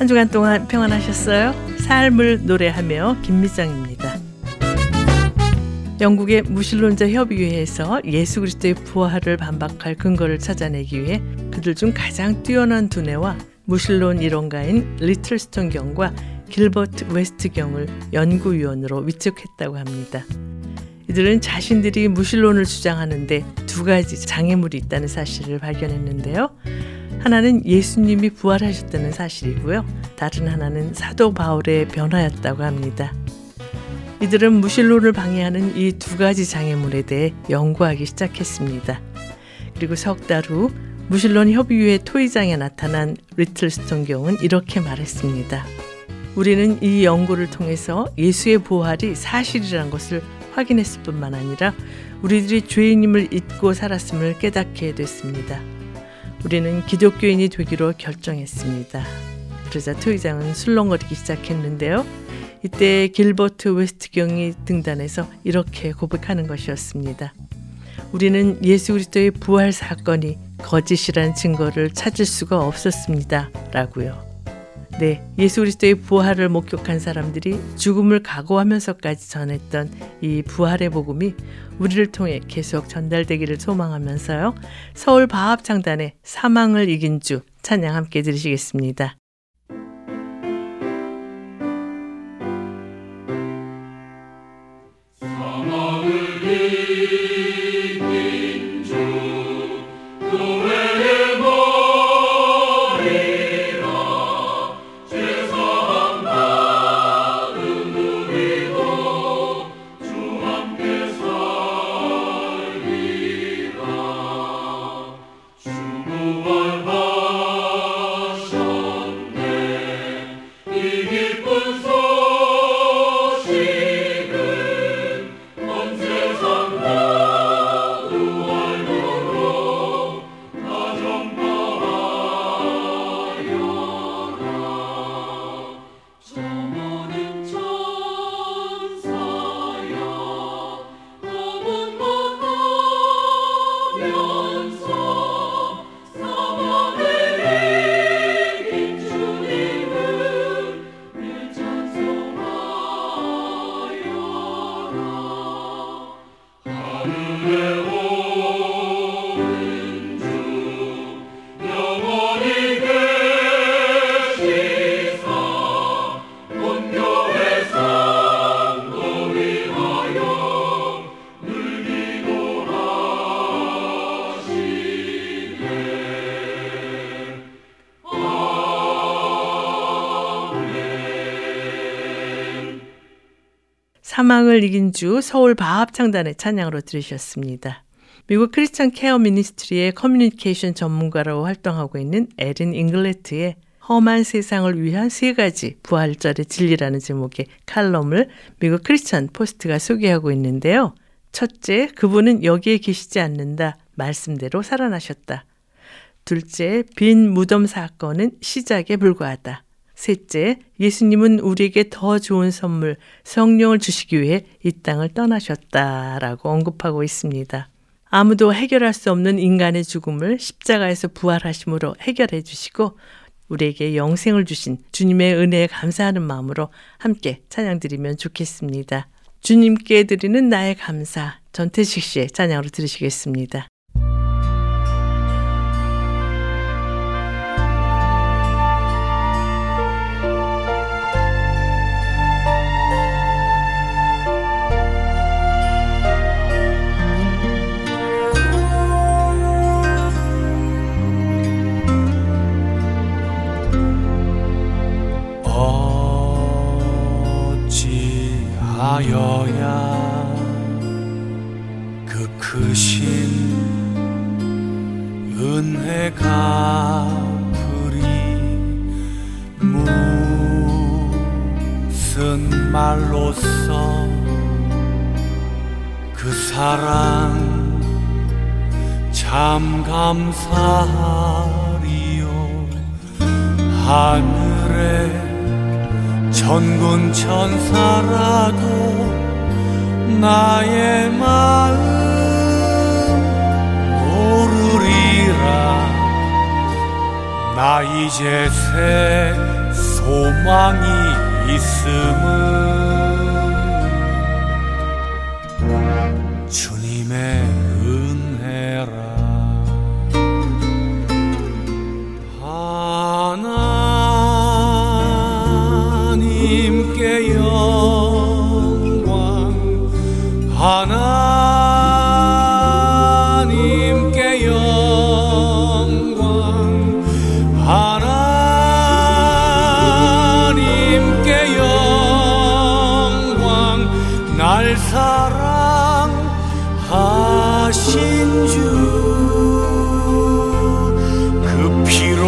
한 주간 동안 평안하셨어요? 삶을 노래하며 김미정입니다. 영국의 무신론자 협의회에서 예수 그리스도의 부활을 반박할 근거를 찾아내기 위해 그들 중 가장 뛰어난 두뇌와 무신론 이론가인 리틀스톤 경과 길버트 웨스트 경을 연구위원으로 위촉했다고 합니다. 이들은 자신들이 무신론을 주장하는데 두 가지 장애물이 있다는 사실을 발견했는데요. 하나는 예수님이 부활하셨다는 사실이고요. 다른 하나는 사도 바울의 변화였다고 합니다. 이들은 무신론을 방해하는 이 두 가지 장애물에 대해 연구하기 시작했습니다. 그리고 석 달 후 무신론 협의회 토의장에 나타난 리틀스톤 경은 이렇게 말했습니다. 우리는 이 연구를 통해서 예수의 부활이 사실이란 것을 확인했을 뿐만 아니라 우리들이 죄인임을 잊고 살았음을 깨닫게 됐습니다. 우리는 기독교인이 되기로 결정했습니다. 그러자 토의장은 술렁거리기 시작했는데요. 이때 길버트 웨스트경이 등단해서 이렇게 고백하는 것이었습니다. 우리는 예수 그리스도의 부활 사건이 거짓이란 증거를 찾을 수가 없었습니다. 라고요. 네, 예수 그리스도의 부활을 목격한 사람들이 죽음을 각오하면서까지 전했던 이 부활의 복음이 우리를 통해 계속 전달되기를 소망하면서요. 서울 바합창단의 사망을 이긴 주 찬양 함께 들으시겠습니다. 사망을 이긴 주 서울 바하합창단의 찬양으로 들으셨습니다. 미국 크리스천 케어 미니스트리의 커뮤니케이션 전문가로 활동하고 있는 에린 잉글레트의 험한 세상을 위한 세 가지 부활절의 진리라는 제목의 칼럼을 미국 크리스천 포스트가 소개하고 있는데요. 첫째, 그분은 여기에 계시지 않는다. 말씀대로 살아나셨다. 둘째, 빈 무덤 사건은 시작에 불과하다. 셋째, 예수님은 우리에게 더 좋은 선물, 성령을 주시기 위해 이 땅을 떠나셨다라고 언급하고 있습니다. 아무도 해결할 수 없는 인간의 죽음을 십자가에서 부활하심으로 해결해 주시고 우리에게 영생을 주신 주님의 은혜에 감사하는 마음으로 함께 찬양드리면 좋겠습니다. 주님께 드리는 나의 감사 전태식 씨의 찬양으로 들으시겠습니다. 하여야 그 크신 은혜가 그리 무슨 말로써 그 사랑 참 감사하리요. 하늘에 천군 천사라도 나의 마음 모르리라. 나 이제 소망이 있음은 주님의 사랑하신 주그 피로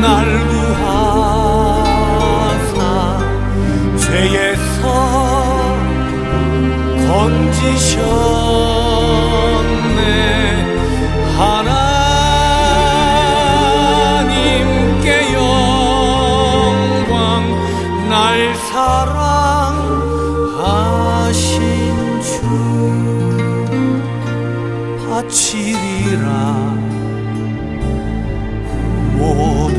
날 구하사 죄에서 건지셨 바치리라. 모두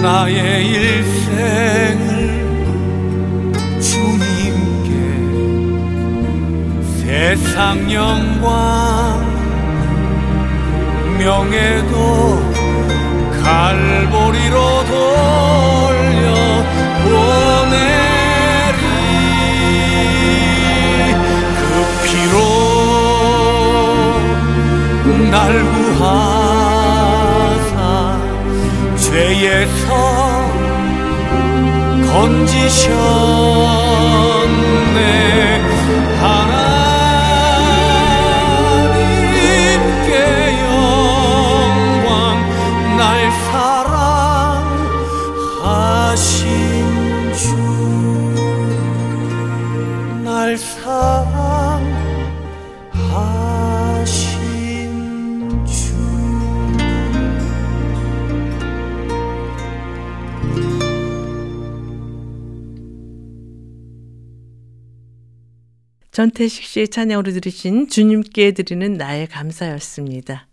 나의 일생을 주님께 세상 영광 명예도 갈보리로 돌려 보내 날 구하사 죄에서 건지셨네 전태식 씨의 찬양으로 들으신 주님께 드리는 나의 감사였습니다.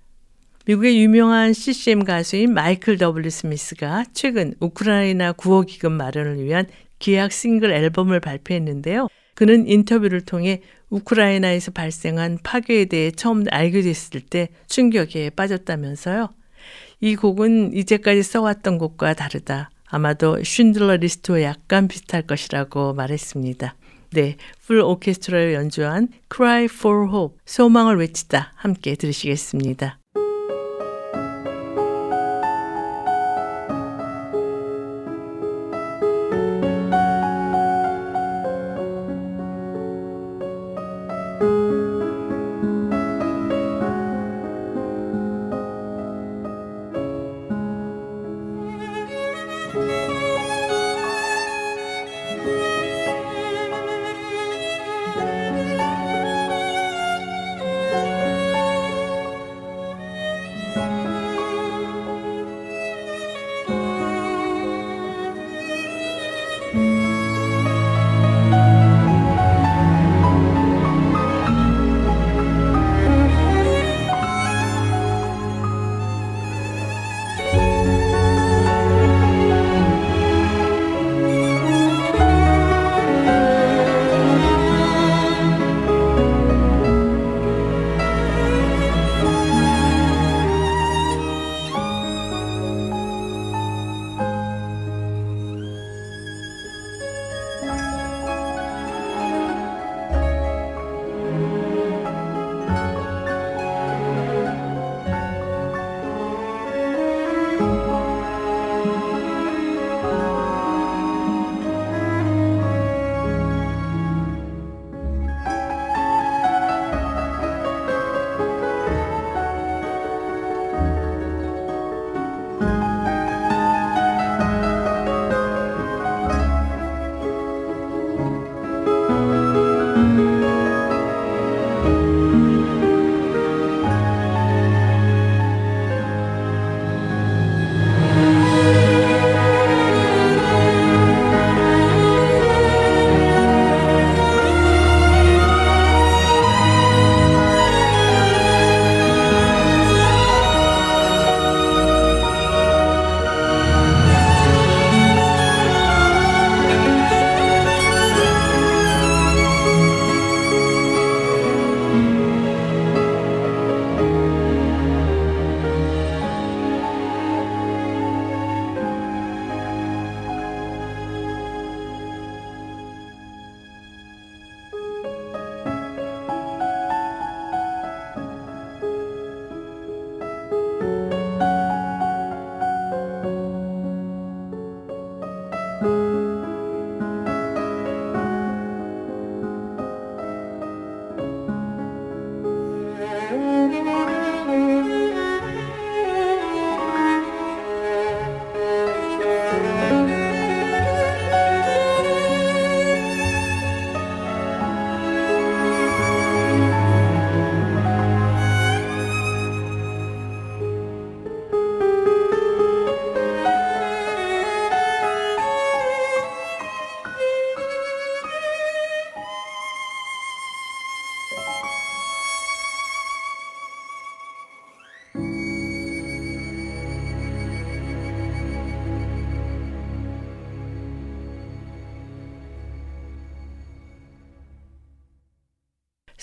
미국의 유명한 CCM 가수인 마이클 W. 스미스가 최근 우크라이나 구호 기금 마련을 위한 기악 싱글 앨범을 발표했는데요. 그는 인터뷰를 통해 우크라이나에서 발생한 파괴에 대해 처음 알게 됐을 때 충격에 빠졌다면서요. 이 곡은 이제까지 써왔던 곡과 다르다. 아마도 쉰들러 리스트와 약간 비슷할 것이라고 말했습니다. 네, 풀 오케스트라로 연주한 Cry for Hope, 소망을 외치다 함께 들으시겠습니다.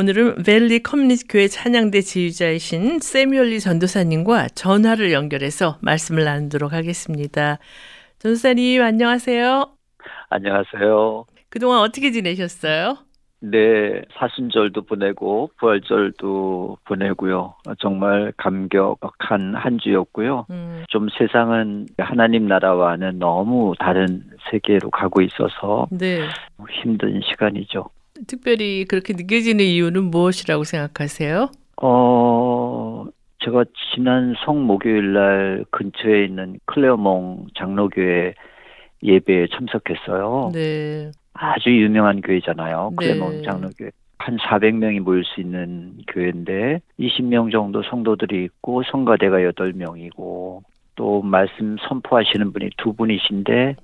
오늘은 벨리 커뮤니티 교회 찬양대 지휘자이신 세뮤얼리 전도사님과 전화를 연결해서 말씀을 나누도록 하겠습니다. 전도사님 안녕하세요. 안녕하세요. 그동안 어떻게 지내셨어요? 네, 사순절도 보내고 부활절도 보내고요. 정말 감격한 한 주였고요. 음. 좀 세상은 하나님 나라와는 너무 다른 세계로 가고 있어서 네. 힘든 시간이죠. 특별히 그렇게 느껴지는 이유는 무엇이라고 생각하세요? 어, 제가 지난 성목요일 날 근처에 있는 클레어몽 장로교회 예배에 참석했어요. 네. 아주 유명한 교회잖아요. 네. 클레어몽 장로교회. 한 400명이 모일 수 있는 교회인데 20명 정도 성도들이 있고 성가대가 8명이고 또 말씀 선포하시는 분이 두 분이신데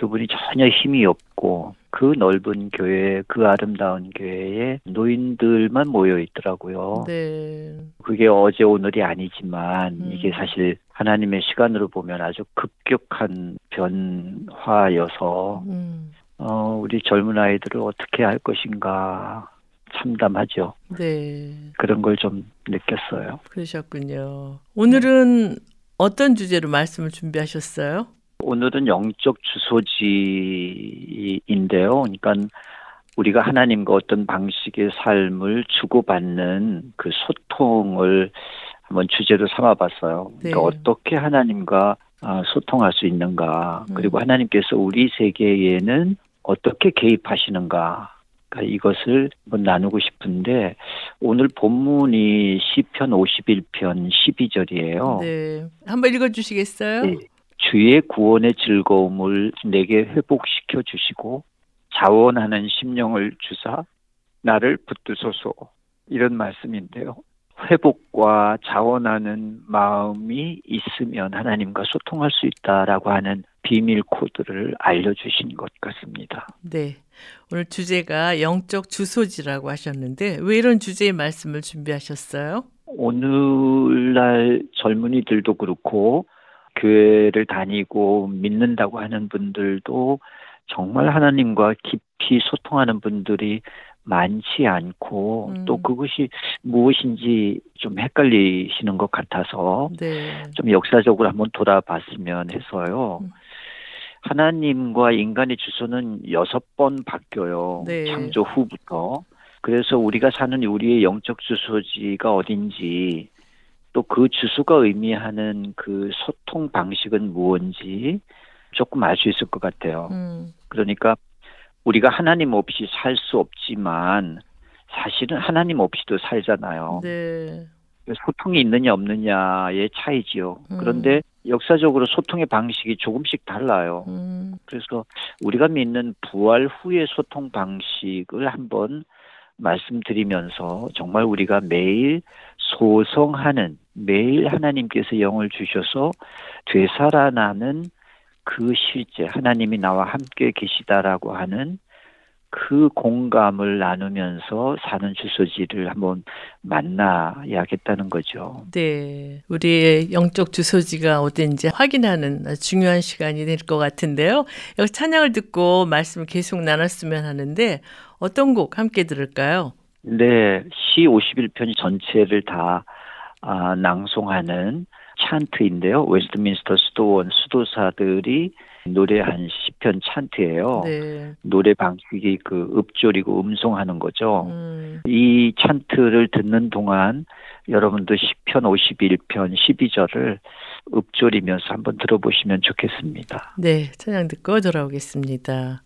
두 분이 전혀 힘이 없고 그 넓은 교회, 그 아름다운 교회에 노인들만 모여 있더라고요. 네. 그게 어제 오늘이 아니지만 음. 이게 사실 하나님의 시간으로 보면 아주 급격한 변화여서 음. 어, 우리 젊은 아이들을 어떻게 할 것인가 참담하죠. 네. 그런 걸 좀 느꼈어요. 그러셨군요. 오늘은 어떤 주제로 말씀을 준비하셨어요? 오늘은 영적 주소지인데요. 그러니까 우리가 하나님과 어떤 방식의 삶을 주고받는 그 소통을 한번 주제로 삼아봤어요. 그러니까 네. 어떻게 하나님과 아, 소통할 수 있는가, 음. 그리고 하나님께서 우리 세계에는 어떻게 개입하시는가, 그러니까 이것을 한번 나누고 싶은데 오늘 본문이 시편 51편 12절이에요. 네. 한번 읽어 주시겠어요? 네. 주의 구원의 즐거움을 내게 회복시켜 주시고 자원하는 심령을 주사 나를 붙드소서 이런 말씀인데요. 회복과 자원하는 마음이 있으면 하나님과 소통할 수 있다라고 하는 비밀 코드를 알려주신 것 같습니다. 네. 오늘 주제가 영적 주소지라고 하셨는데 왜 이런 주제의 말씀을 준비하셨어요? 오늘날 젊은이들도 그렇고 교회를 다니고 믿는다고 하는 분들도 정말 하나님과 깊이 소통하는 분들이 많지 않고 음. 또 그것이 무엇인지 좀 헷갈리시는 것 같아서 네. 좀 역사적으로 한번 돌아봤으면 해서요. 음. 하나님과 인간의 주소는 여섯 번 바뀌어요. 네. 창조 후부터. 그래서 우리가 사는 우리의 영적 주소지가 어딘지 또 그 주소가 의미하는 그 소통 방식은 무언지 조금 알 수 있을 것 같아요. 음. 그러니까 우리가 하나님 없이 살 수 없지만 사실은 하나님 없이도 살잖아요. 네. 소통이 있느냐 없느냐의 차이지요. 음. 그런데 역사적으로 소통의 방식이 조금씩 달라요. 음. 그래서 우리가 믿는 부활 후의 소통 방식을 한번 말씀드리면서 정말 우리가 매일 소성하는 매일 하나님께서 영을 주셔서 되살아나는 그 실제 하나님이 나와 함께 계시다라고 하는 그 공감을 나누면서 사는 주소지를 한번 만나야겠다는 거죠. 네. 우리의 영적 주소지가 어딘지 확인하는 중요한 시간이 될 것 같은데요. 여기 찬양을 듣고 말씀을 계속 나눴으면 하는데 어떤 곡 함께 들을까요? 네. 시 51편 전체를 다 아, 낭송하는 chant인데요. 웨스트민스터 수도원 수도사들이 노래한 시편 chant예요. 네. 노래 방식이 그 읊조리고 음송하는 거죠. 음. 이 chant를 듣는 동안 여러분도 시편 51편 12절을 읍조리면서 한번 들어보시면 좋겠습니다. 네, 찬양 듣고 돌아오겠습니다.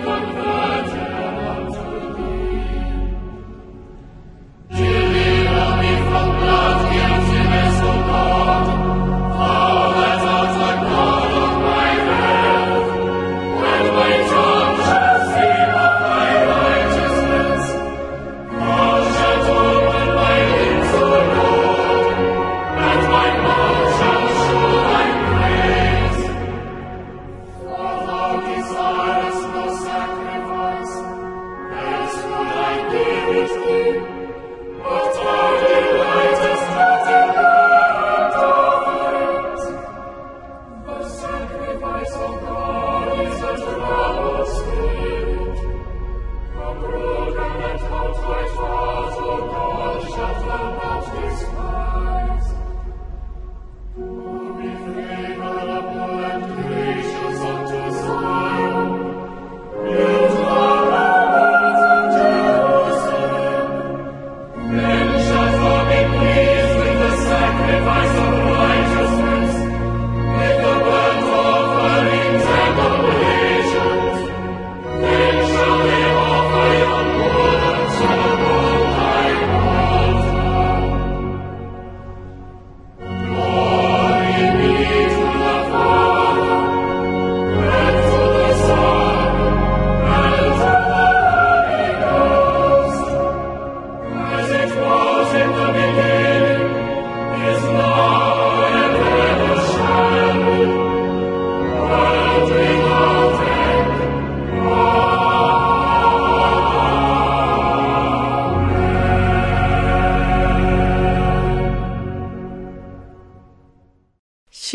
Amen.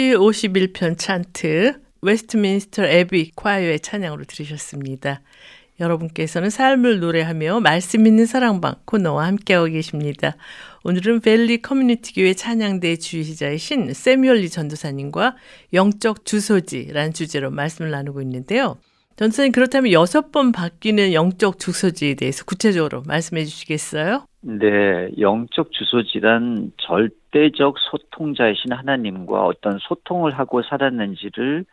51편 chant Westminster Abbey Choir의 찬양으로 들으셨습니다. 여러분께서는 삶을 노래하며 말씀 있는 사랑방 코너와 함께하고 계십니다. 오늘은 밸리 커뮤니티 교회 찬양대 지휘자이신 세뮤얼 리 전도사님과 영적 주소지라는 주제로 말씀을 나누고 있는데요. 전도사님 그렇다면 여섯 번 바뀌는 영적 주소지에 대해서 구체적으로 말씀해 주시겠어요? 네, 영적 주소지란 절대적 소통자이신 하나님과 어떤 소통을 하고 살았는지를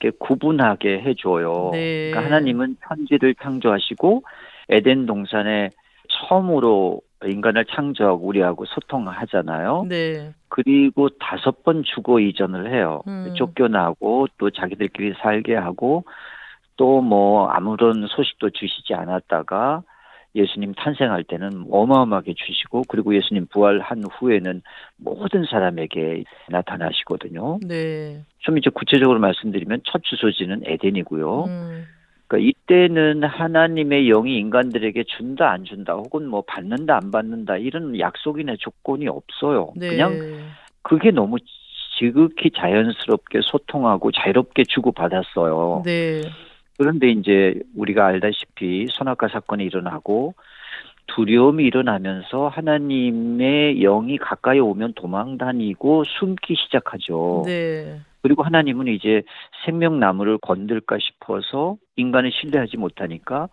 이렇게 구분하게 해줘요. 네. 그러니까 하나님은 편지를 창조하시고 에덴 동산에 처음으로 인간을 창조하고 우리하고 소통을 하잖아요. 네. 그리고 다섯 번 주거 이전을 해요. 음. 쫓겨나고 또 자기들끼리 살게 하고 또 뭐 아무런 소식도 주시지 않았다가 예수님 탄생할 때는 어마어마하게 주시고 그리고 예수님 부활한 후에는 모든 사람에게 나타나시거든요. 네. 좀 이제 구체적으로 말씀드리면 첫 주소지는 에덴이고요. 음. 그러니까 이때는 하나님의 영이 인간들에게 준다 안 준다 혹은 뭐 받는다 안 받는다 이런 약속이나 조건이 없어요. 네. 그냥 그게 너무 지극히 자연스럽게 소통하고 자유롭게 주고 받았어요. 네. 그런데 이제 우리가 알다시피 선악과 사건이 일어나고 두려움이 일어나면서 하나님의 영이 가까이 오면 도망 다니고 숨기 시작하죠. 네. 그리고 하나님은 이제 생명나무를 건들까 싶어서 인간을 신뢰하지 못하니까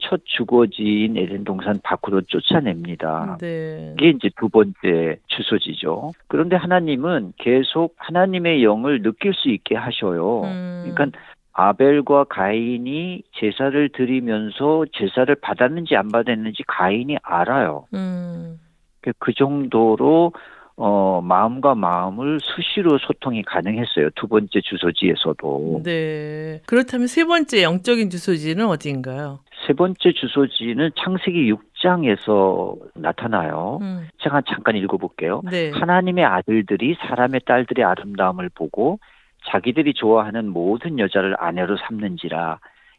첫 주거지인 에덴 동산 밖으로 쫓아냅니다. 네. 이게 이제 두 번째 주소지죠. 그런데 하나님은 계속 하나님의 영을 느낄 수 있게 하셔요. 음. 그러니까 아벨과 가인이 제사를 드리면서 제사를 받았는지 안 받았는지 가인이 알아요. 음. 그- 그 정도로 어 마음과 마음을 수시로 소통이 가능했어요. 두 번째 주소지에서도. 네. 그렇다면 세 번째 영적인 주소지는 어디인가요? 세 번째 주소지는 창세기 6장에서 나타나요. 음. 제가 잠깐 읽어볼게요. 네. 하나님의 아들들이 사람의 딸들의 아름다움을 보고 자기들이 좋아하는 모든 여자를 아내로 삼는지라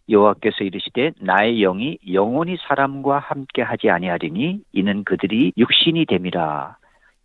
여호와께서 이르시되 나의 영이 영원히 사람과 함께 하지 아니하리니 이는 그들이 육신이 됨이라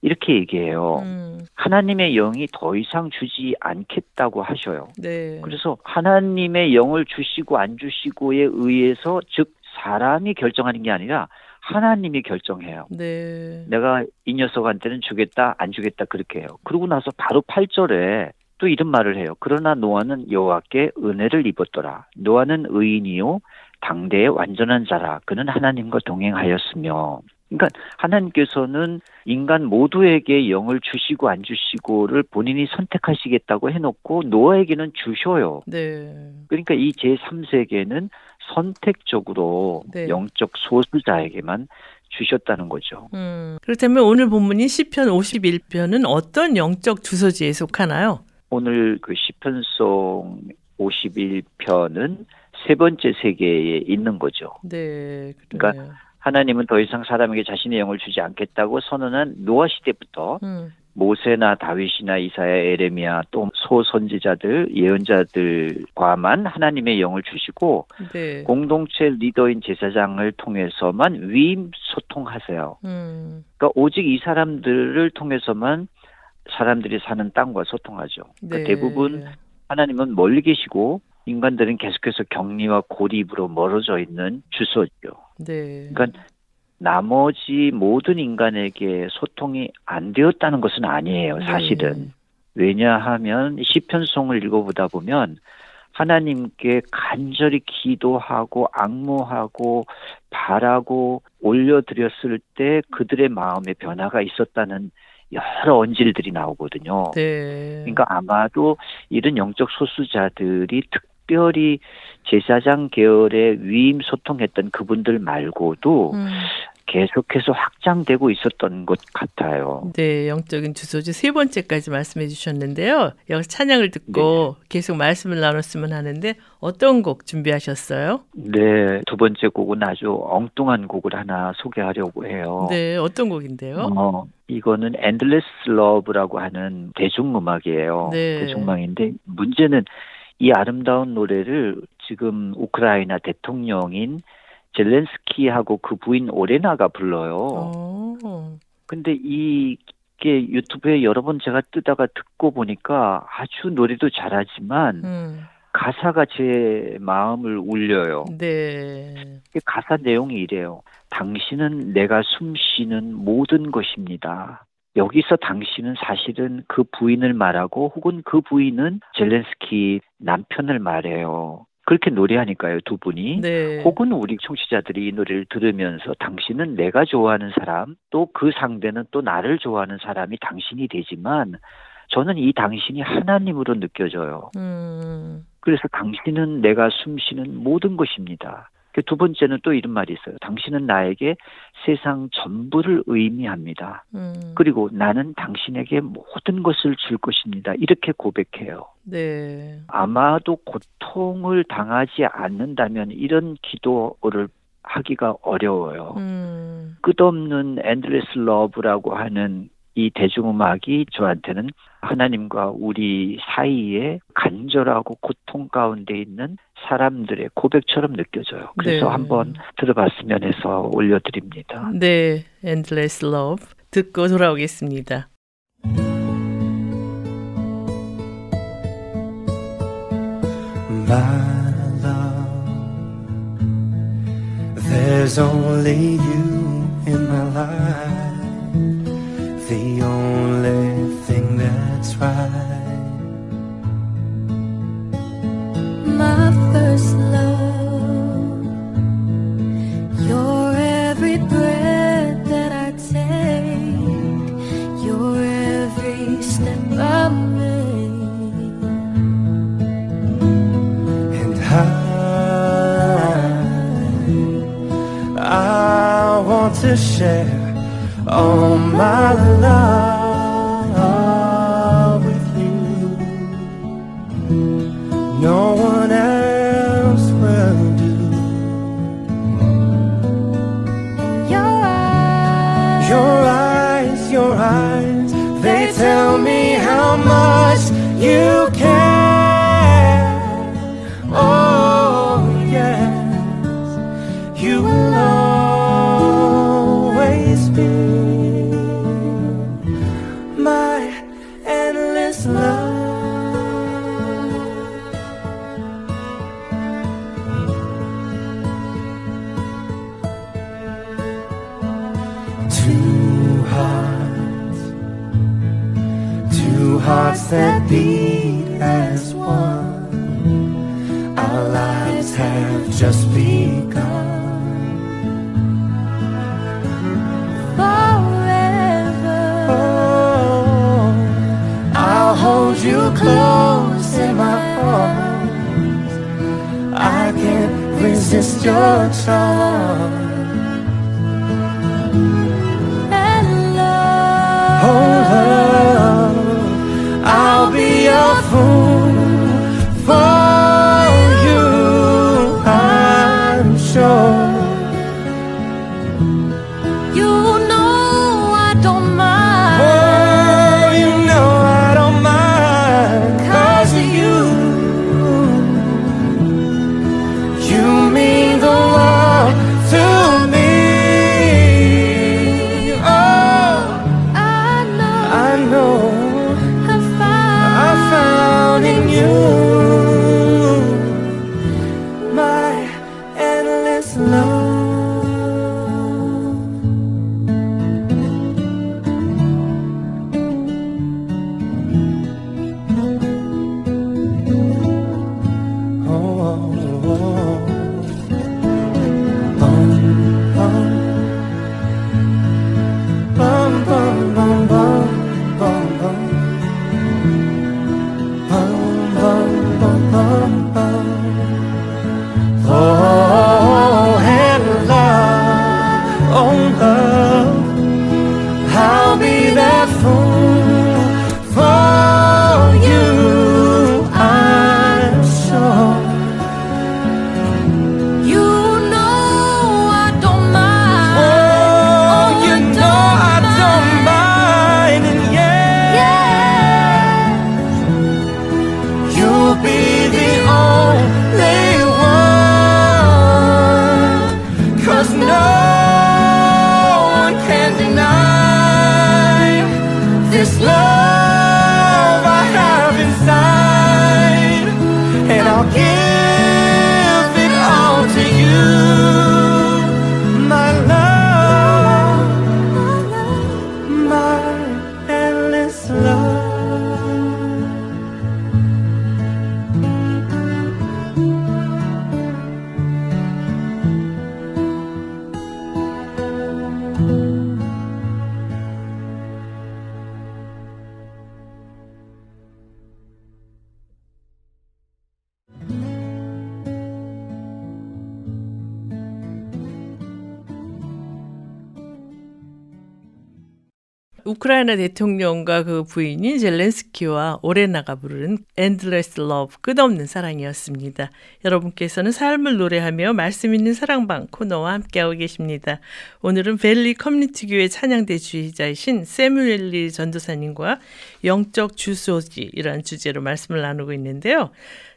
이렇게 얘기해요. 음. 하나님의 영이 더 이상 주지 않겠다고 하셔요. 네. 그래서 하나님의 영을 주시고 안 주시고에 의해서 즉 사람이 결정하는 게 아니라 하나님이 결정해요. 네. 내가 이 녀석한테는 주겠다 안 주겠다 그렇게 해요. 그러고 나서 바로 8절에 또 이런 말을 해요. 그러나 노아는 여호와께 은혜를 입었더라. 노아는 의인이요 당대의 완전한 자라. 그는 하나님과 동행하였으며. 그러니까 하나님께서는 인간 모두에게 영을 주시고 안 주시고를 본인이 선택하시겠다고 해놓고 노아에게는 주셔요. 네. 그러니까 이 제3세계는 선택적으로 네. 영적 소수자에게만 주셨다는 거죠. 음. 그렇다면 오늘 본문인 시편 51편은 어떤 영적 주소지에 속하나요? 오늘 그 시편송 51편은 세 번째 세계에 있는 거죠. 네. 그러니까 그러네요. 하나님은 더 이상 사람에게 자신의 영을 주지 않겠다고 선언한 노아 시대부터 음. 모세나 다윗이나 이사야, 에레미야 또 소선지자들, 예언자들과만 하나님의 영을 주시고 네. 공동체 리더인 제사장을 통해서만 위임 소통하세요. 음. 그러니까 오직 이 사람들을 통해서만 사람들이 사는 땅과 소통하죠. 그러니까 네. 대부분 하나님은 멀리 계시고 인간들은 계속해서 격리와 고립으로 멀어져 있는 주소죠. 네. 그러니까 나머지 모든 인간에게 소통이 안 되었다는 것은 아니에요. 사실은. 네. 왜냐하면 시편송을 읽어보다 보면 하나님께 간절히 기도하고 악모하고 바라고 올려드렸을 때 그들의 마음에 변화가 있었다는 여러 언질들이 나오거든요. 네. 그러니까 아마도 이런 영적 소수자들이 특별히 제사장 계열에 위임 소통했던 그분들 말고도 음. 계속해서 확장되고 있었던 것 같아요. 네, 영적인 주소지 세 번째까지 말씀해 주셨는데요. 여기서 찬양을 듣고 계속 말씀을 나눴으면 하는데 어떤 곡 준비하셨어요? 네, 두 번째 곡은 아주 엉뚱한 곡을 하나 소개하려고 해요. 네, 어떤 곡인데요? 어, 이거는 Endless Love라고 하는 대중음악이에요. 네. 대중음악인데 문제는 이 아름다운 노래를 지금 우크라이나 대통령인 젤렌스키하고 그 부인 오레나가 불러요. 어. 근데 이게 유튜브에 여러 번 제가 뜨다가 듣고 보니까 아주 노래도 잘하지만 음. 가사가 제 마음을 울려요. 네. 이 가사 내용이 이래요. 당신은 내가 숨 쉬는 모든 것입니다. 여기서 당신은 사실은 그 부인을 말하고 혹은 그 부인은 젤렌스키 남편을 말해요. 그렇게 노래하니까요, 두 분이. 네. 혹은 우리 청취자들이 이 노래를 들으면서 당신은 내가 좋아하는 사람, 또 그 상대는 또 나를 좋아하는 사람이 당신이 되지만 저는 이 당신이 하나님으로 느껴져요. 음. 그래서 당신은 내가 숨쉬는 모든 것입니다. 그두 번째는 또 이런 말이 있어요. 당신은 나에게 세상 전부를 의미합니다. 음. 그리고 나는 당신에게 모든 것을 줄 것입니다. 이렇게 고백해요. 네. 아마도 고통을 당하지 않는다면 이런 기도를 하기가 어려워요. 음. 끝없는 endless love라고 하는 이 대중음악이 저한테는 하나님과 우리 사이에 간절하고 고통 가운데 있는 사람들의 고백처럼 느껴져요. 그래서 네. 한번 들어봤으면 해서 올려드립니다. 네. Endless Love 듣고 돌아오겠습니다. My love There's only you in my life, my first love. Your every breath that I take, your every step I make. And I, I want to share all my love that beat as one. Our lives have just begun. forever. Oh, I'll hold you close in my arms. I can't resist your charm. 우크라이나 대통령과 그 부인인 젤렌스키와 오레나가 부른 Endless Love 끝없는 사랑이었습니다. 여러분께서는 삶을 노래하며 말씀 있는 사랑방 코너와 함께하고 계십니다. 오늘은 벨리 커뮤니티 교회 찬양대 주의자이신 세뮤엘리 전도사님과 영적 주소지이라는 주제로 말씀을 나누고 있는데요.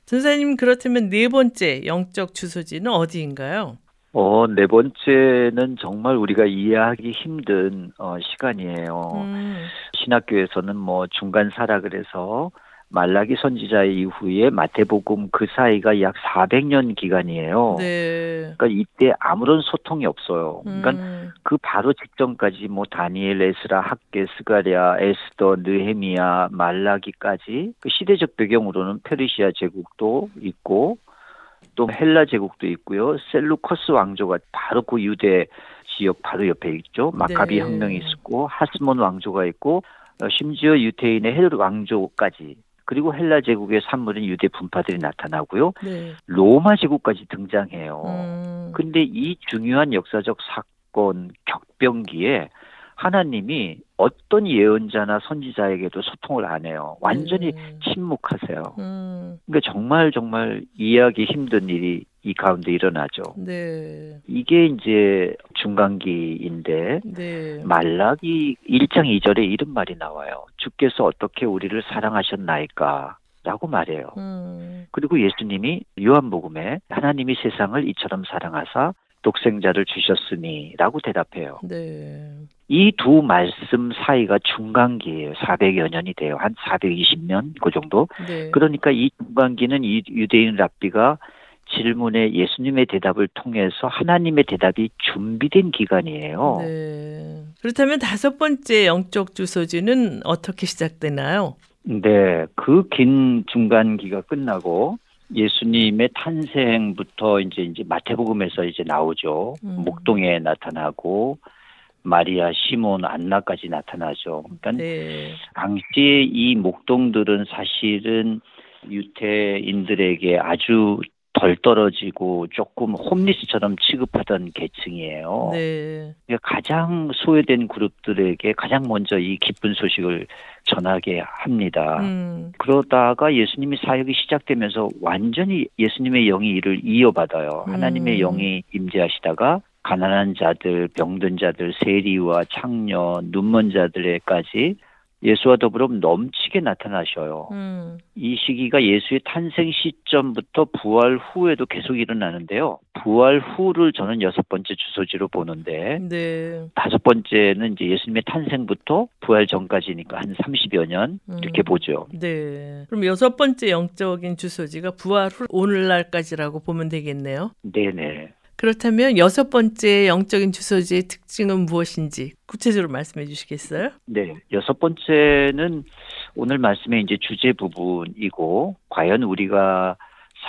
전사님 그렇다면 네 번째 영적 주소지는 어디인가요? 어, 네 번째는 정말 우리가 이해하기 힘든 어, 시간이에요. 음, 신학교에서는 뭐 중간 사라 그래서 말라기 선지자 이후에 마태복음 그 사이가 약 400년 기간이에요. 네. 그러니까 이때 아무런 소통이 없어요. 그러니까 음, 그 바로 직전까지 뭐 다니엘, 에스라, 학계, 스가랴, 에스더, 느헤미야, 말라기까지 그 시대적 배경으로는 페르시아 제국도 있고 또 헬라 제국도 있고요. 셀루커스 왕조가 바로 그 유대 지역 바로 옆에 있죠. 마카비 네. 혁명이 있었고 하스몬 왕조가 있고 어, 심지어 유태인의 헤롯 왕조까지 그리고 헬라 제국의 산물인 유대 분파들이 나타나고요. 네. 로마 제국까지 등장해요. 음, 근데 이 중요한 역사적 사건 격변기에 하나님이 어떤 예언자나 선지자에게도 소통을 안 해요. 완전히 음, 침묵하세요. 음, 그러니까 정말 정말 이해하기 힘든 일이 이 가운데 일어나죠. 네. 이게 이제 중간기인데 네. 말라기 1장 2절에 이런 말이 나와요. 주께서 어떻게 우리를 사랑하셨나이까? 라고 말해요. 음, 그리고 예수님이 요한복음에 하나님이 세상을 이처럼 사랑하사 독생자를 주셨으니 라고 대답해요. 네. 이 두 말씀 사이가 중간기예요. 400여 년이 돼요. 한 420년 그 정도. 네. 그러니까 이 중간기는 이 유대인 랍비가 질문에 예수님의 대답을 통해서 하나님의 대답이 준비된 기간이에요. 네. 그렇다면 다섯 번째 영적 주소지는 어떻게 시작되나요? 네, 그 긴 중간기가 끝나고 예수님의 탄생부터 이제 이제 마태복음에서 이제 나오죠. 음. 목동에 나타나고 마리아, 시몬, 안나까지 나타나죠. 그러니까 네. 당시에 이 목동들은 사실은 유태인들에게 아주 덜 떨어지고 조금 홈리스처럼 취급하던 계층이에요. 네. 그러니까 가장 소외된 그룹들에게 가장 먼저 이 기쁜 소식을 전하게 합니다. 음, 그러다가 예수님이 사역이 시작되면서 완전히 예수님의 영이 이를 이어받아요. 음. 하나님의 영이 임재하시다가 가난한 자들, 병든 자들, 세리와 창녀, 눈먼 자들에까지 예수와 더불어 넘치게 나타나셔요. 음, 이 시기가 예수의 탄생 시점부터 부활 후에도 계속 일어나는데요. 부활 후를 저는 여섯 번째 주소지로 보는데 네. 다섯 번째는 이제 예수님의 탄생부터 부활 전까지니까 한 30여 년 이렇게 음. 보죠. 네. 그럼 여섯 번째 영적인 주소지가 부활 후 오늘날까지라고 보면 되겠네요. 네네. 그렇다면 여섯 번째 영적인 주소지의 특징은 무엇인지 구체적으로 말씀해 주시겠어요? 네. 여섯 번째는 오늘 말씀의 이제 주제 부분이고 과연 우리가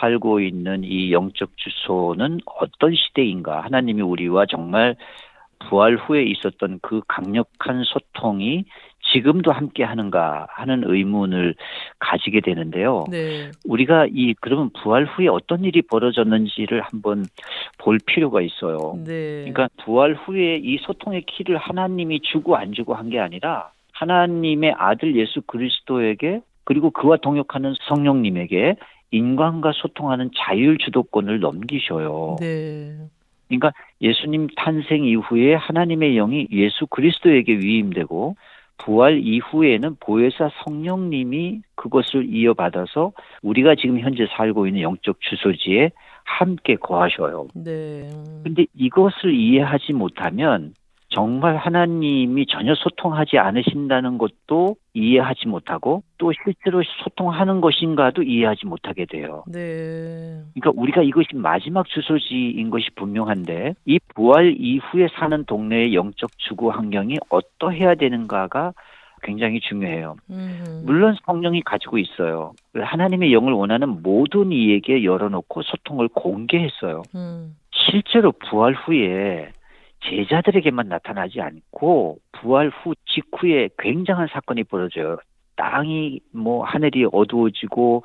살고 있는 이 영적 주소는 어떤 시대인가? 하나님이 우리와 정말 부활 후에 있었던 그 강력한 소통이 지금도 함께 하는가 하는 의문을 가지게 되는데요. 네. 우리가 이 그러면 부활 후에 어떤 일이 벌어졌는지를 한번 볼 필요가 있어요. 네. 그러니까 부활 후에 이 소통의 키를 하나님이 주고 안 주고 한 게 아니라 하나님의 아들 예수 그리스도에게 그리고 그와 동역하는 성령님에게 인간과 소통하는 자율 주도권을 넘기셔요. 네. 그러니까 예수님 탄생 이후에 하나님의 영이 예수 그리스도에게 위임되고 부활 이후에는 보혜사 성령님이 그것을 이어받아서 우리가 지금 현재 살고 있는 영적 주소지에 함께 거하셔요. 네. 근데 이것을 이해하지 못하면 정말 하나님이 전혀 소통하지 않으신다는 것도 이해하지 못하고 또 실제로 소통하는 것인가도 이해하지 못하게 돼요. 네. 그러니까 우리가 이것이 마지막 주소지인 것이 분명한데 이 부활 이후에 사는 동네의 영적 주거 환경이 어떠해야 되는가가 굉장히 중요해요. 음. 물론 성령이 가지고 있어요. 하나님의 영을 원하는 모든 이에게 열어놓고 소통을 공개했어요. 음. 실제로 부활 후에 제자들에게만 나타나지 않고 부활 후 직후에 굉장한 사건이 벌어져요. 땅이 뭐 하늘이 어두워지고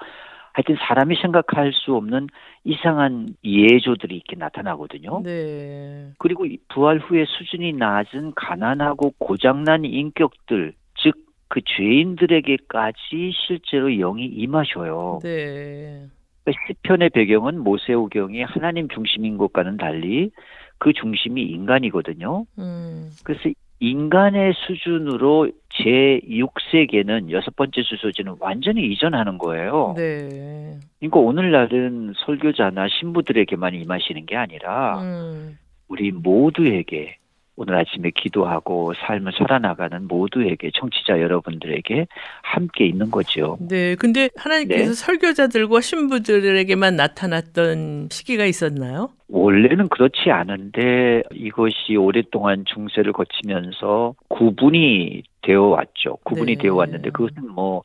하여튼 사람이 생각할 수 없는 이상한 예조들이 이렇게 나타나거든요. 네. 그리고 이 부활 후에 수준이 낮은 가난하고 고장난 인격들, 즉 그 죄인들에게까지 실제로 영이 임하셔요. 네. 그러니까 시편의 배경은 모세오경이 하나님 중심인 것과는 달리 그 중심이 인간이거든요. 음. 그래서 인간의 수준으로 제 6세계는 여섯 번째 주소지는 완전히 이전하는 거예요. 네. 그러니까 오늘날은 설교자나 신부들에게만 임하시는 게 아니라 음. 우리 모두에게 오늘 아침에 기도하고 삶을 살아나가는 모두에게 청취자 여러분들에게 함께 있는 거죠. 네, 근데 하나님께서 네. 설교자들과 신부들에게만 나타났던 시기가 있었나요? 원래는 그렇지 않은데 이것이 오랫동안 중세를 거치면서 구분이 되어 왔죠. 구분이 네. 되어 왔는데 그것은 뭐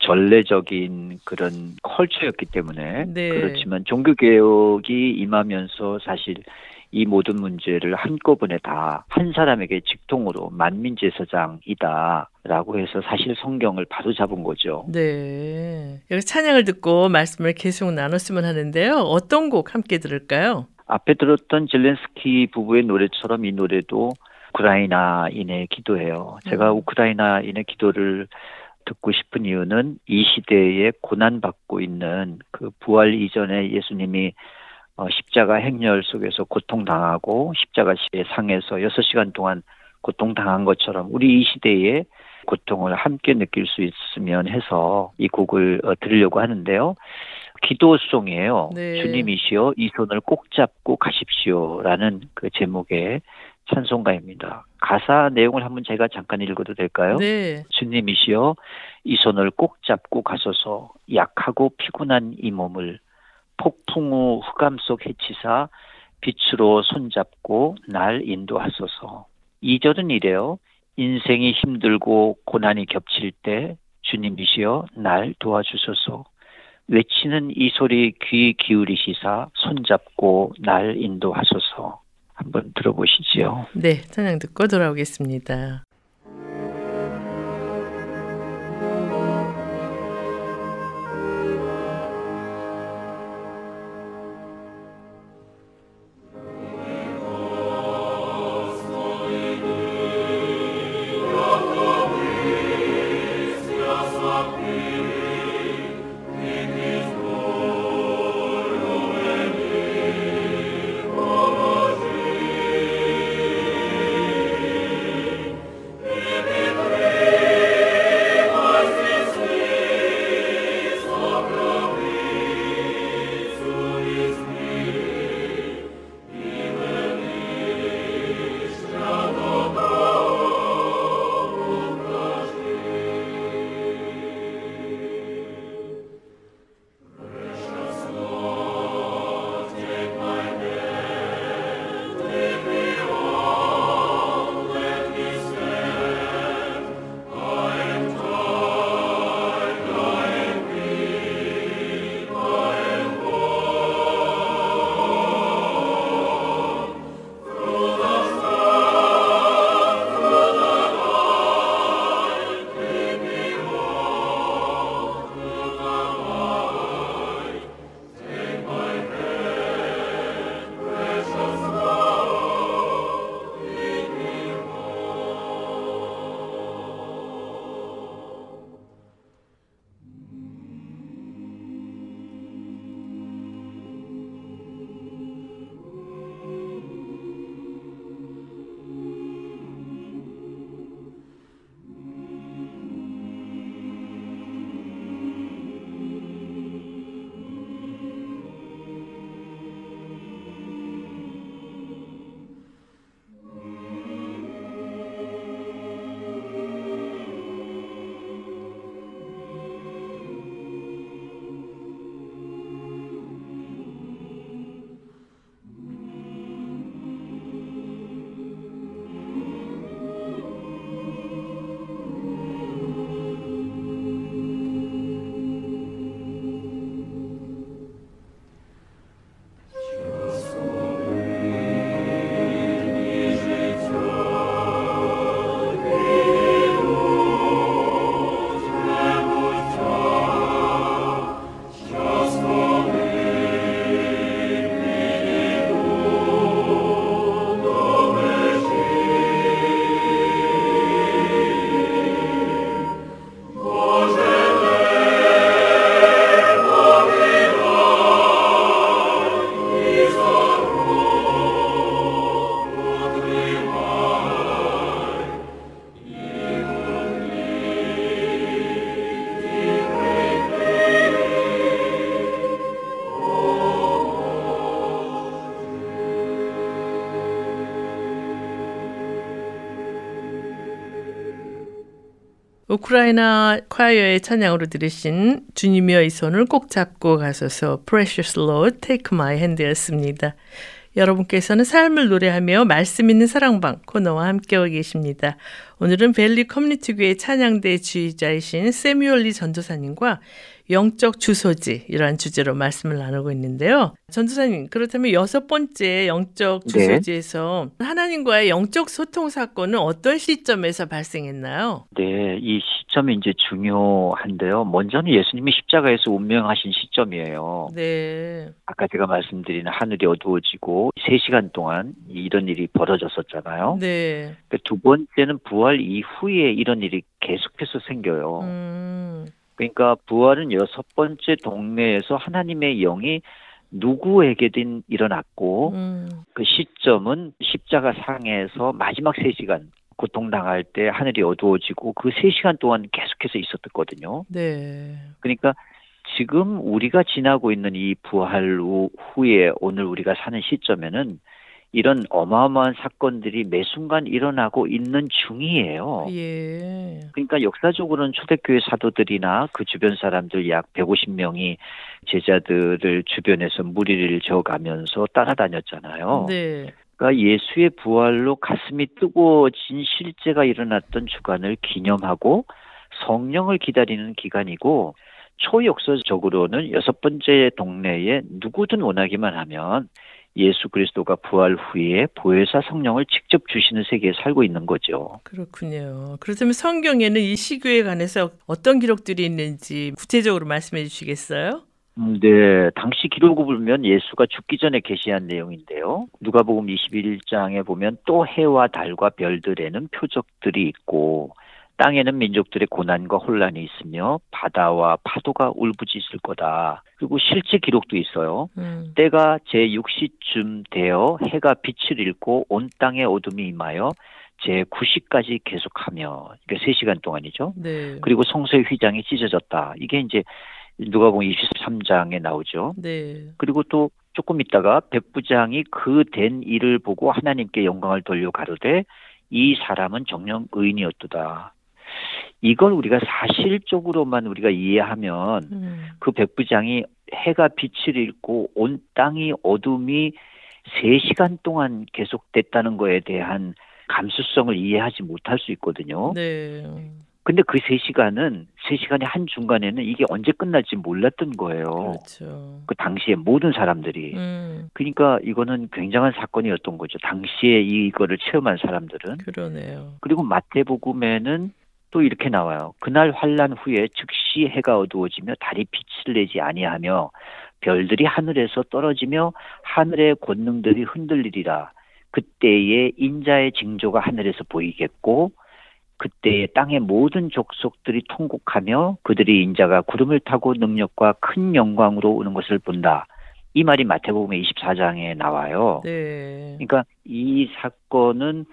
전례적인 그런 컬처였기 때문에 네. 그렇지만 종교 개혁이 임하면서 사실 이 모든 문제를 한꺼번에 다 한 사람에게 직통으로 만민제사장이다 라고 해서 사실 성경을 바로 잡은 거죠. 네. 여기 찬양을 듣고 말씀을 계속 나눴으면 하는데요. 어떤 곡 함께 들을까요? 앞에 들었던 젤렌스키 부부의 노래처럼 이 노래도 우크라이나인의 기도예요. 제가 음. 우크라이나인의 기도를 듣고 싶은 이유는 이 시대에 고난받고 있는 그 부활 이전에 예수님이 어, 십자가 행렬 속에서 고통당하고 십자가시의 상에서 여섯 시간 동안 고통당한 것처럼 우리 이 시대에 고통을 함께 느낄 수 있으면 해서 이 곡을 어, 들으려고 하는데요. 기도송이에요. 네. 주님이시여 이 손을 꼭 잡고 가십시오라는 그 제목의 찬송가입니다. 가사 내용을 한번 제가 잠깐 읽어도 될까요? 네. 주님이시여 이 손을 꼭 잡고 가소서 약하고 피곤한 이 몸을 폭풍 후 흑암 속 해치사 빛으로 손잡고 날 인도하소서. 2절은 이래요. 인생이 힘들고 고난이 겹칠 때 주님이시여 날 도와주소서. 외치는 이 소리 귀 기울이시사 손잡고 날 인도하소서. 한번 들어보시지요. 네, 찬양 듣고 돌아오겠습니다. 우크라이나 콰이어의 찬양으로 들으신 주님이여 이 손을 꼭 잡고 가소서 Precious Lord Take My Hand였습니다. 여러분께서는 삶을 노래하며 말씀 있는 사랑방 코너와 함께하고 계십니다. 오늘은 벨리 커뮤니티 교회 찬양대 지휘자이신 세뮤얼리 전도사님과 영적 주소지 이러한 주제로 말씀을 나누고 있는데요. 전도사님 그렇다면 여섯 번째 영적 네. 주소지에서 하나님과의 영적 소통 사건은 어떤 시점에서 발생했나요? 네, 이 시점이 이제 중요한데요. 먼저는 예수님이 십자가에서 운명하신 시점이에요. 네. 아까 제가 말씀드린 하늘이 어두워지고 3시간 동안 이런 일이 벌어졌었잖아요. 네. 그두 번째는 부활 이후에 이런 일이 계속해서 생겨요. 음. 그러니까 부활은 여섯 번째 동네에서 하나님의 영이 누구에게든 일어났고 음. 그 시점은 십자가 상에서 마지막 3시간 고통당할 때 하늘이 어두워지고 그 3시간 동안 계속해서 있었거든요. 네. 그러니까 지금 우리가 지나고 있는 이 부활 후- 후에 오늘 우리가 사는 시점에는 이런 어마어마한 사건들이 매 순간 일어나고 있는 중이에요. 예. 그러니까 역사적으로는 초대교회 사도들이나 그 주변 사람들 약 150명이 제자들을 주변에서 무리를 저어가면서 따라다녔잖아요. 네. 그러니까 예수의 부활로 가슴이 뜨거워진 실제가 일어났던 주간을 기념하고 성령을 기다리는 기간이고 초역사적으로는 여섯 번째 동네에 누구든 원하기만 하면 예수 그리스도가 부활 후에 보혜사 성령을 직접 주시는 세계에 살고 있는 거죠. 그렇군요. 그렇다면 성경에는 이 시교에 관해서 어떤 기록들이 있는지 구체적으로 말씀해 주시겠어요? 음, 네, 당시 기록을 보면 예수가 죽기 전에 계시한 내용인데요. 누가복음 21장에 보면 또 해와 달과 별들에는 표적들이 있고 땅에는 민족들의 고난과 혼란이 있으며 바다와 파도가 울부짖을 거다. 그리고 실제 기록도 있어요. 음. 때가 제6시쯤 되어 해가 빛을 잃고 온 땅에 어둠이 임하여 제9시까지 계속하며 그러니까 3시간 동안이죠. 네. 그리고 성소의 휘장이 찢어졌다. 이게 이제 누가복음 23장에 나오죠. 네. 그리고 또 조금 있다가 백부장이 그 된 일을 보고 하나님께 영광을 돌려 가로되 이 사람은 정령 의인이었도다. 이걸 우리가 사실적으로만 우리가 이해하면 음. 그 백부장이 해가 빛을 잃고 온 땅이 어둠이 3시간 동안 계속됐다는 거에 대한 감수성을 이해하지 못할 수 있거든요. 네. 근데 그 3시간은 3시간의 한 중간에는 이게 언제 끝날지 몰랐던 거예요. 그렇죠. 그 당시에 모든 사람들이. 음. 그러니까 이거는 굉장한 사건이었던 거죠. 당시에 이거를 체험한 사람들은. 그러네요. 그리고 마태복음에는 또 이렇게 나와요. 그날 환란 후에 즉시 해가 어두워지며 달이 빛을 내지 아니하며 별들이 하늘에서 떨어지며 하늘의 권능들이 흔들리리라. 그때에 인자의 징조가 하늘에서 보이겠고 그때에 땅의 모든 족속들이 통곡하며 그들이 인자가 구름을 타고 능력과 큰 영광으로 오는 것을 본다. 이 말이 마태복음 24장에 나와요. 네. 그러니까 이 사건은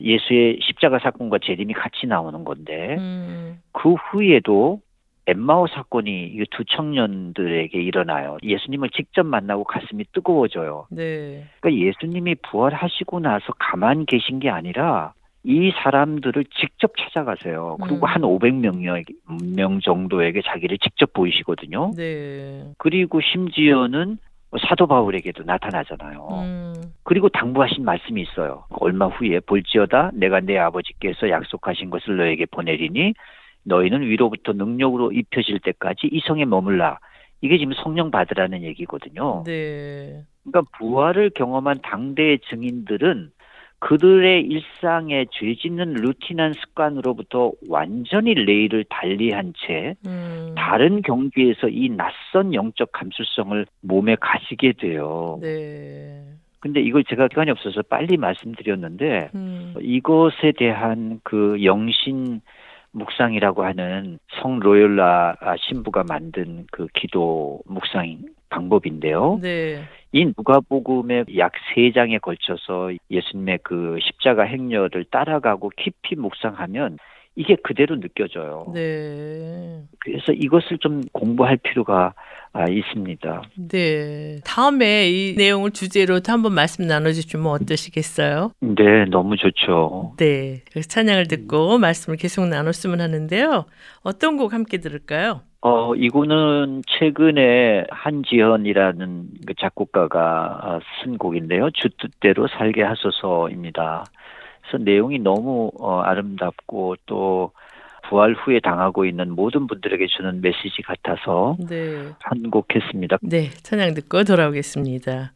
예수의 십자가 사건과 재림이 같이 나오는 건데 음. 그 후에도 엠마오 사건이 이 두 청년들에게 일어나요. 예수님을 직접 만나고 가슴이 뜨거워져요. 네. 그러니까 예수님이 부활하시고 나서 가만 계신 게 아니라 이 사람들을 직접 찾아가세요. 그리고 음. 한 500명 명 정도에게 자기를 직접 보이시거든요. 네. 그리고 심지어는 사도 바울에게도 나타나잖아요. 음. 그리고 당부하신 말씀이 있어요. 얼마 후에 볼지어다 내가 내 아버지께서 약속하신 것을 너에게 보내리니 너희는 위로부터 능력으로 입혀질 때까지 이 성에 머물라. 이게 지금 성령 받으라는 얘기거든요. 네. 그러니까 부활을 경험한 당대의 증인들은 그들의 일상의 죄 짓는 루틴한 습관으로부터 완전히 레일을 달리한 채 음. 다른 경계에서 이 낯선 영적 감수성을 몸에 가지게 돼요. 네. 근데 이걸 제가 시간이 없어서 빨리 말씀드렸는데 음. 이것에 대한 그 영신 묵상이라고 하는 성 로열라 신부가 만든 그 기도 묵상 방법인데요. 네. 이 누가복음의 약세 장에 걸쳐서 예수님의 그 십자가 행렬을 따라가고 깊이 묵상하면 이게 그대로 느껴져요. 네. 그래서 이것을 좀 공부할 필요가 아, 있습니다. 네. 다음에 이 내용을 주제로 또 한번 말씀 나눠주시면 어떠시겠어요? 네, 너무 좋죠. 네. 그래서 찬양을 듣고 말씀을 계속 나눴으면 하는데요. 어떤 곡 함께 들을까요? 어, 이거는 최근에 한지현이라는 그 작곡가가 어, 쓴 곡인데요. 주 뜻대로 살게 하소서입니다. 그래서 내용이 너무 어, 아름답고 또 부활 후에 당하고 있는 모든 분들에게 주는 메시지 같아서 네. 한곡 했습니다. 네. 찬양 듣고 돌아오겠습니다.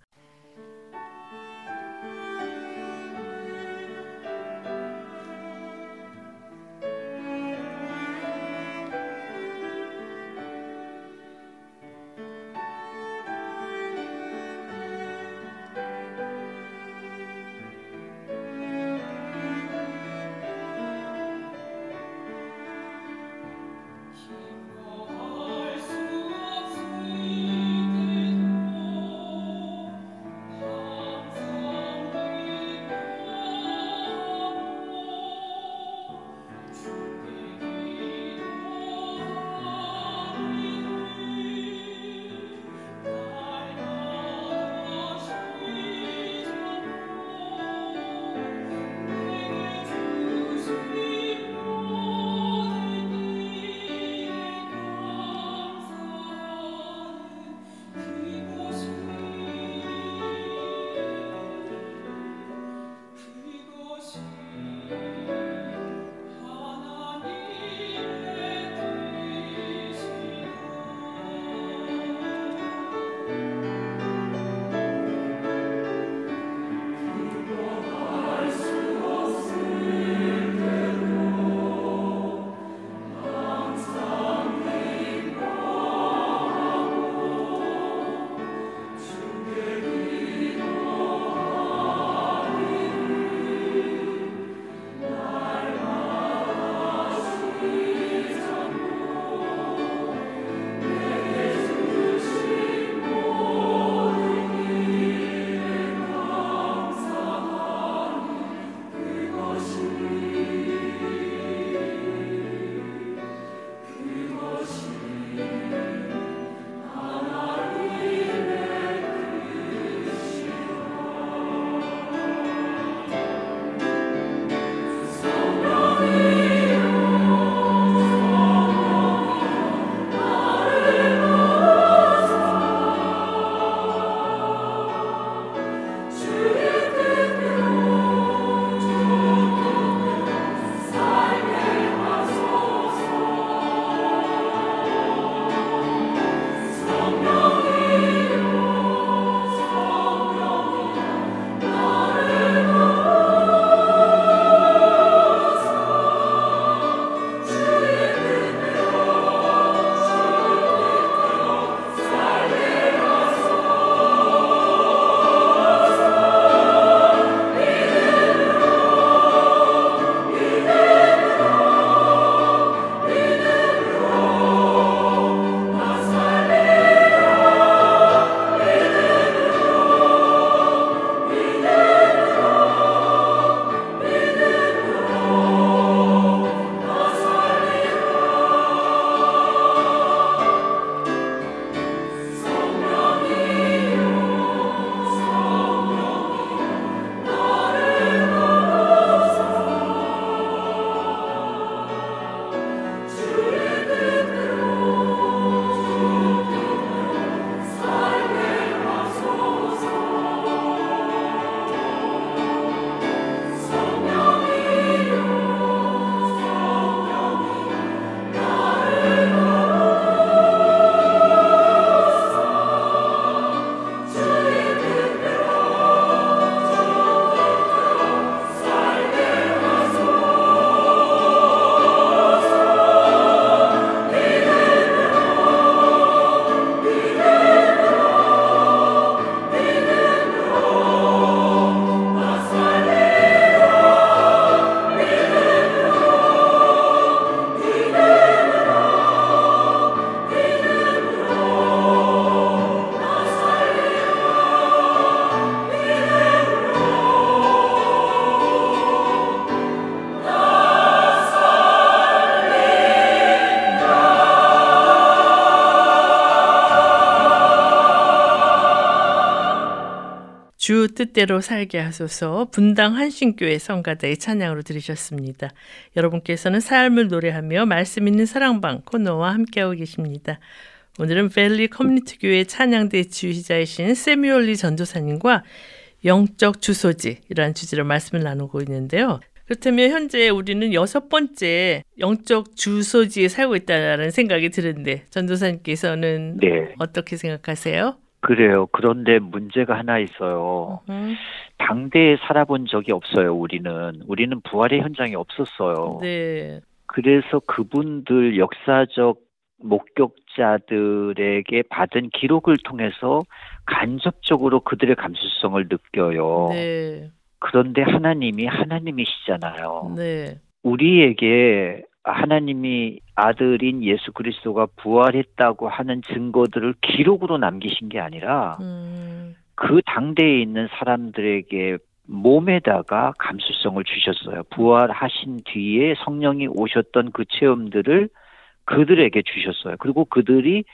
뜻대로 살게 하소서 분당 한신교회 성가대의 찬양으로 들으셨습니다. 여러분께서는 삶을 노래하며 말씀 있는 사랑방 코너와 함께하고 계십니다. 오늘은 벨리 커뮤니티 교회 찬양대 지휘자이신 세뮤얼리 전도사님과 영적 주소지이라는 주제로 말씀을 나누고 있는데요. 그렇다면 현재 우리는 여섯 번째 영적 주소지에 살고 있다는 생각이 드는데 전도사님께서는 네. 어떻게 생각하세요? 그래요. 그런데 문제가 하나 있어요. 음, 당대에 살아본 적이 없어요, 우리는. 우리는 부활의 현장이 없었어요. 네. 그래서 그분들 역사적 목격자들에게 받은 기록을 통해서 간접적으로 그들의 감수성을 느껴요. 네. 그런데 하나님이 하나님이시잖아요. 네. 우리에게 하나님이 아들인 예수 그리스도가 부활했다고 하는 증거들을 기록으로 남기신 게 아니라 음, 그 당대에 있는 사람들에게 몸에다가 감수성을 주셨어요. 부활하신 뒤에 성령이 오셨던 그 체험들을 그들에게 주셨어요. 그리고 그들이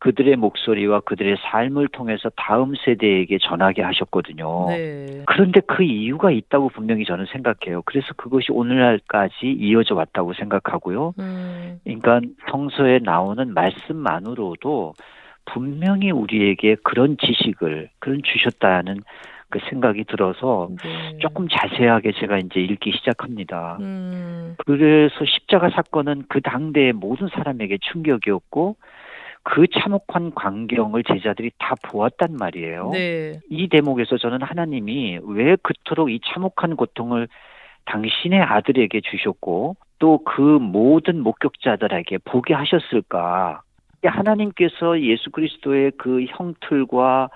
그들의 목소리와 그들의 삶을 통해서 다음 세대에게 전하게 하셨거든요. 네. 그런데 그 이유가 있다고 분명히 저는 생각해요. 그래서 그것이 오늘날까지 이어져 왔다고 생각하고요. 음, 그러니까 성서에 나오는 말씀만으로도 분명히 우리에게 그런 지식을 그런 주셨다는 그 생각이 들어서 네. 조금 자세하게 제가 이제 읽기 시작합니다. 음, 그래서 십자가 사건은 그 당대의 모든 사람에게 충격이었고 그 참혹한 광경을 제자들이 다 보았단 말이에요. 네. 이 대목에서 저는 하나님이 왜 그토록 이 참혹한 고통을 당신의 아들에게 주셨고 또 그 모든 목격자들에게 보게 하셨을까? 하나님께서 예수 그리스도의 그 형틀과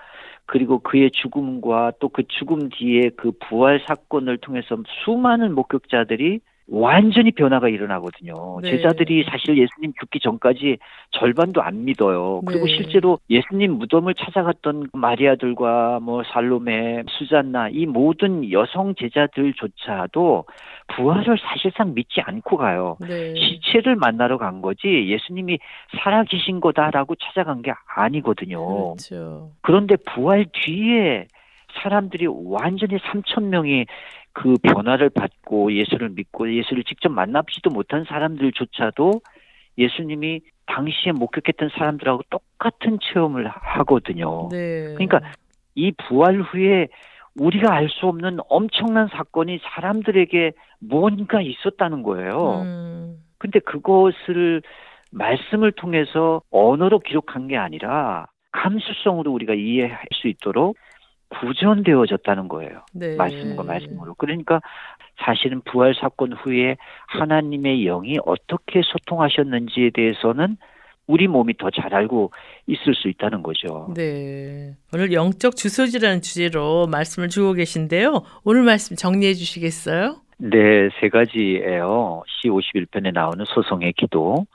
그리고 그의 죽음과 또 그 죽음 뒤에 그 부활 사건을 통해서 수많은 목격자들이 완전히 변화가 일어나거든요. 네. 제자들이 사실 예수님 죽기 전까지 절반도 안 믿어요. 그리고 네. 실제로 예수님 무덤을 찾아갔던 마리아들과 뭐 살로메, 수잔나 이 모든 여성 제자들조차도 부활을 사실상 믿지 않고 가요. 네. 시체를 만나러 간 거지 예수님이 살아 계신 거다라고 찾아간 게 아니거든요. 그렇죠. 그런데 부활 뒤에 사람들이 완전히 3천 명이 그 변화를 받고 예수를 믿고 예수를 직접 만나보지도 못한 사람들조차도 예수님이 당시에 목격했던 사람들하고 똑같은 체험을 하거든요. 네. 그러니까 이 부활 후에 우리가 알 수 없는 엄청난 사건이 사람들에게 뭔가 있었다는 거예요. 음, 근데 그것을 말씀을 통해서 언어로 기록한 게 아니라 감수성으로 우리가 이해할 수 있도록 구전되어졌다는 거예요. 네. 말씀과 말씀으로. 그러니까 사실은 부활 사건 후에 하나님의 영이 어떻게 소통하셨는지에 대해서는 우리 몸이 더 잘 알고 있을 수 있다는 거죠. 네. 오늘 영적 주소지라는 주제로 말씀을 주고 계신데요. 오늘 말씀 정리해 주시겠어요? 네, 세 가지예요. 시 51편에 나오는 소송의 기도, 어,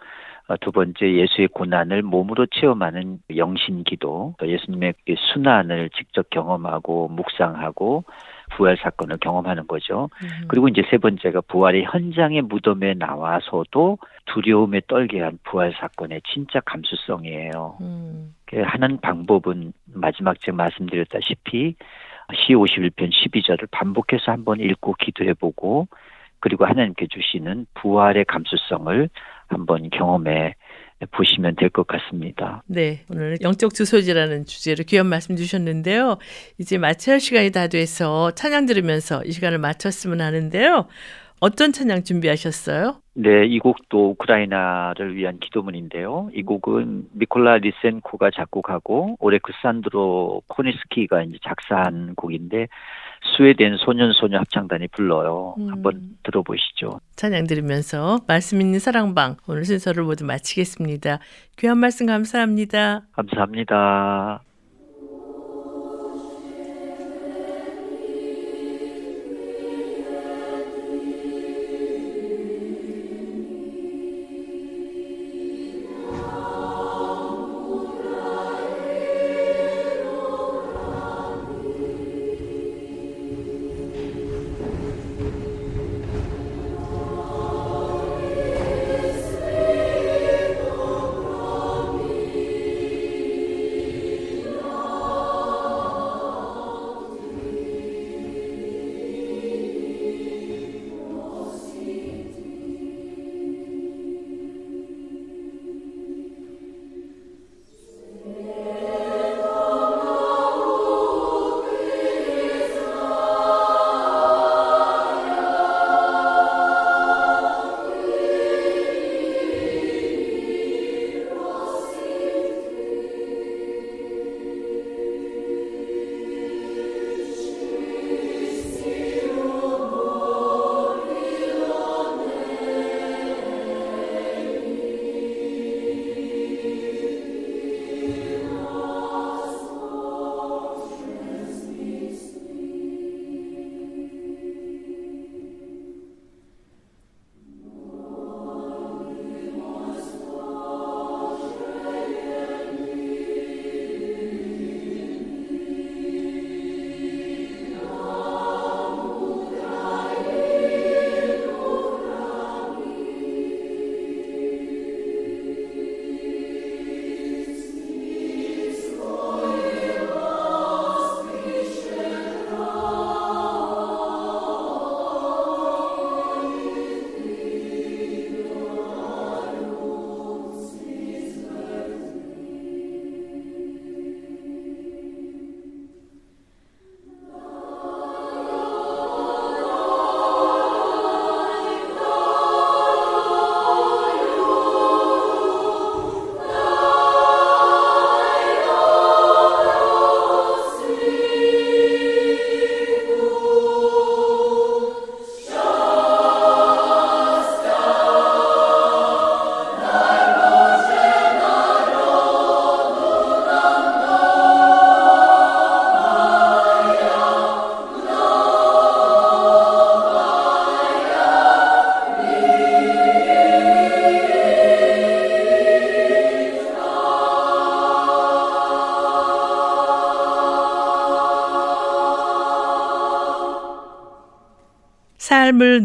두 번째 예수의 고난을 몸으로 체험하는 영신 기도, 또 예수님의 그 순환을 직접 경험하고 묵상하고 부활 사건을 경험하는 거죠. 음, 그리고 이제 세 번째가 부활의 현장의 무덤에 나와서도 두려움에 떨게 한 부활 사건의 진짜 감수성이에요. 음, 그 하는 방법은 마지막 제가 말씀드렸다시피 시 51편 12절을 반복해서 한번 읽고 기도해보고 그리고 하나님께 주시는 부활의 감수성을 한번 경험해 보시면 될 것 같습니다. 네. 오늘 영적 주소지라는 주제로 귀한 말씀 주셨는데요. 이제 마쳐야 할 시간이 다 돼서 찬양 들으면서 이 시간을 마쳤으면 하는데요. 어떤 찬양 준비하셨어요? 네, 이 곡도 우크라이나를 위한 기도문인데요. 이 곡은 미콜라 리센코가 작곡하고 오레크 산드로 코니스키가 이제 작사한 곡인데 스웨덴 소년 소녀 합창단이 불러요. 음. 한번 들어보시죠. 찬양 들으면서 말씀 있는 사랑방 오늘 순서를 모두 마치겠습니다. 귀한 말씀 감사합니다. 감사합니다.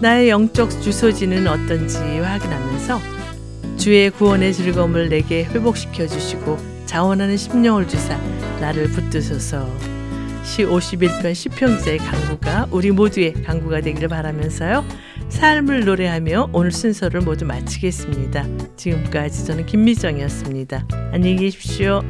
나의 영적 주소지는 어떤지 확인하면서 주의 구원의 즐거움을 내게 회복시켜 주시고 자원하는 심령을 주사 나를 붙드소서 시 51편 시평제의 강구가 우리 모두의 강구가 되기를 바라면서요. 삶을 노래하며 오늘 순서를 모두 마치겠습니다. 지금까지 저는 김미정이었습니다. 안녕히 계십시오.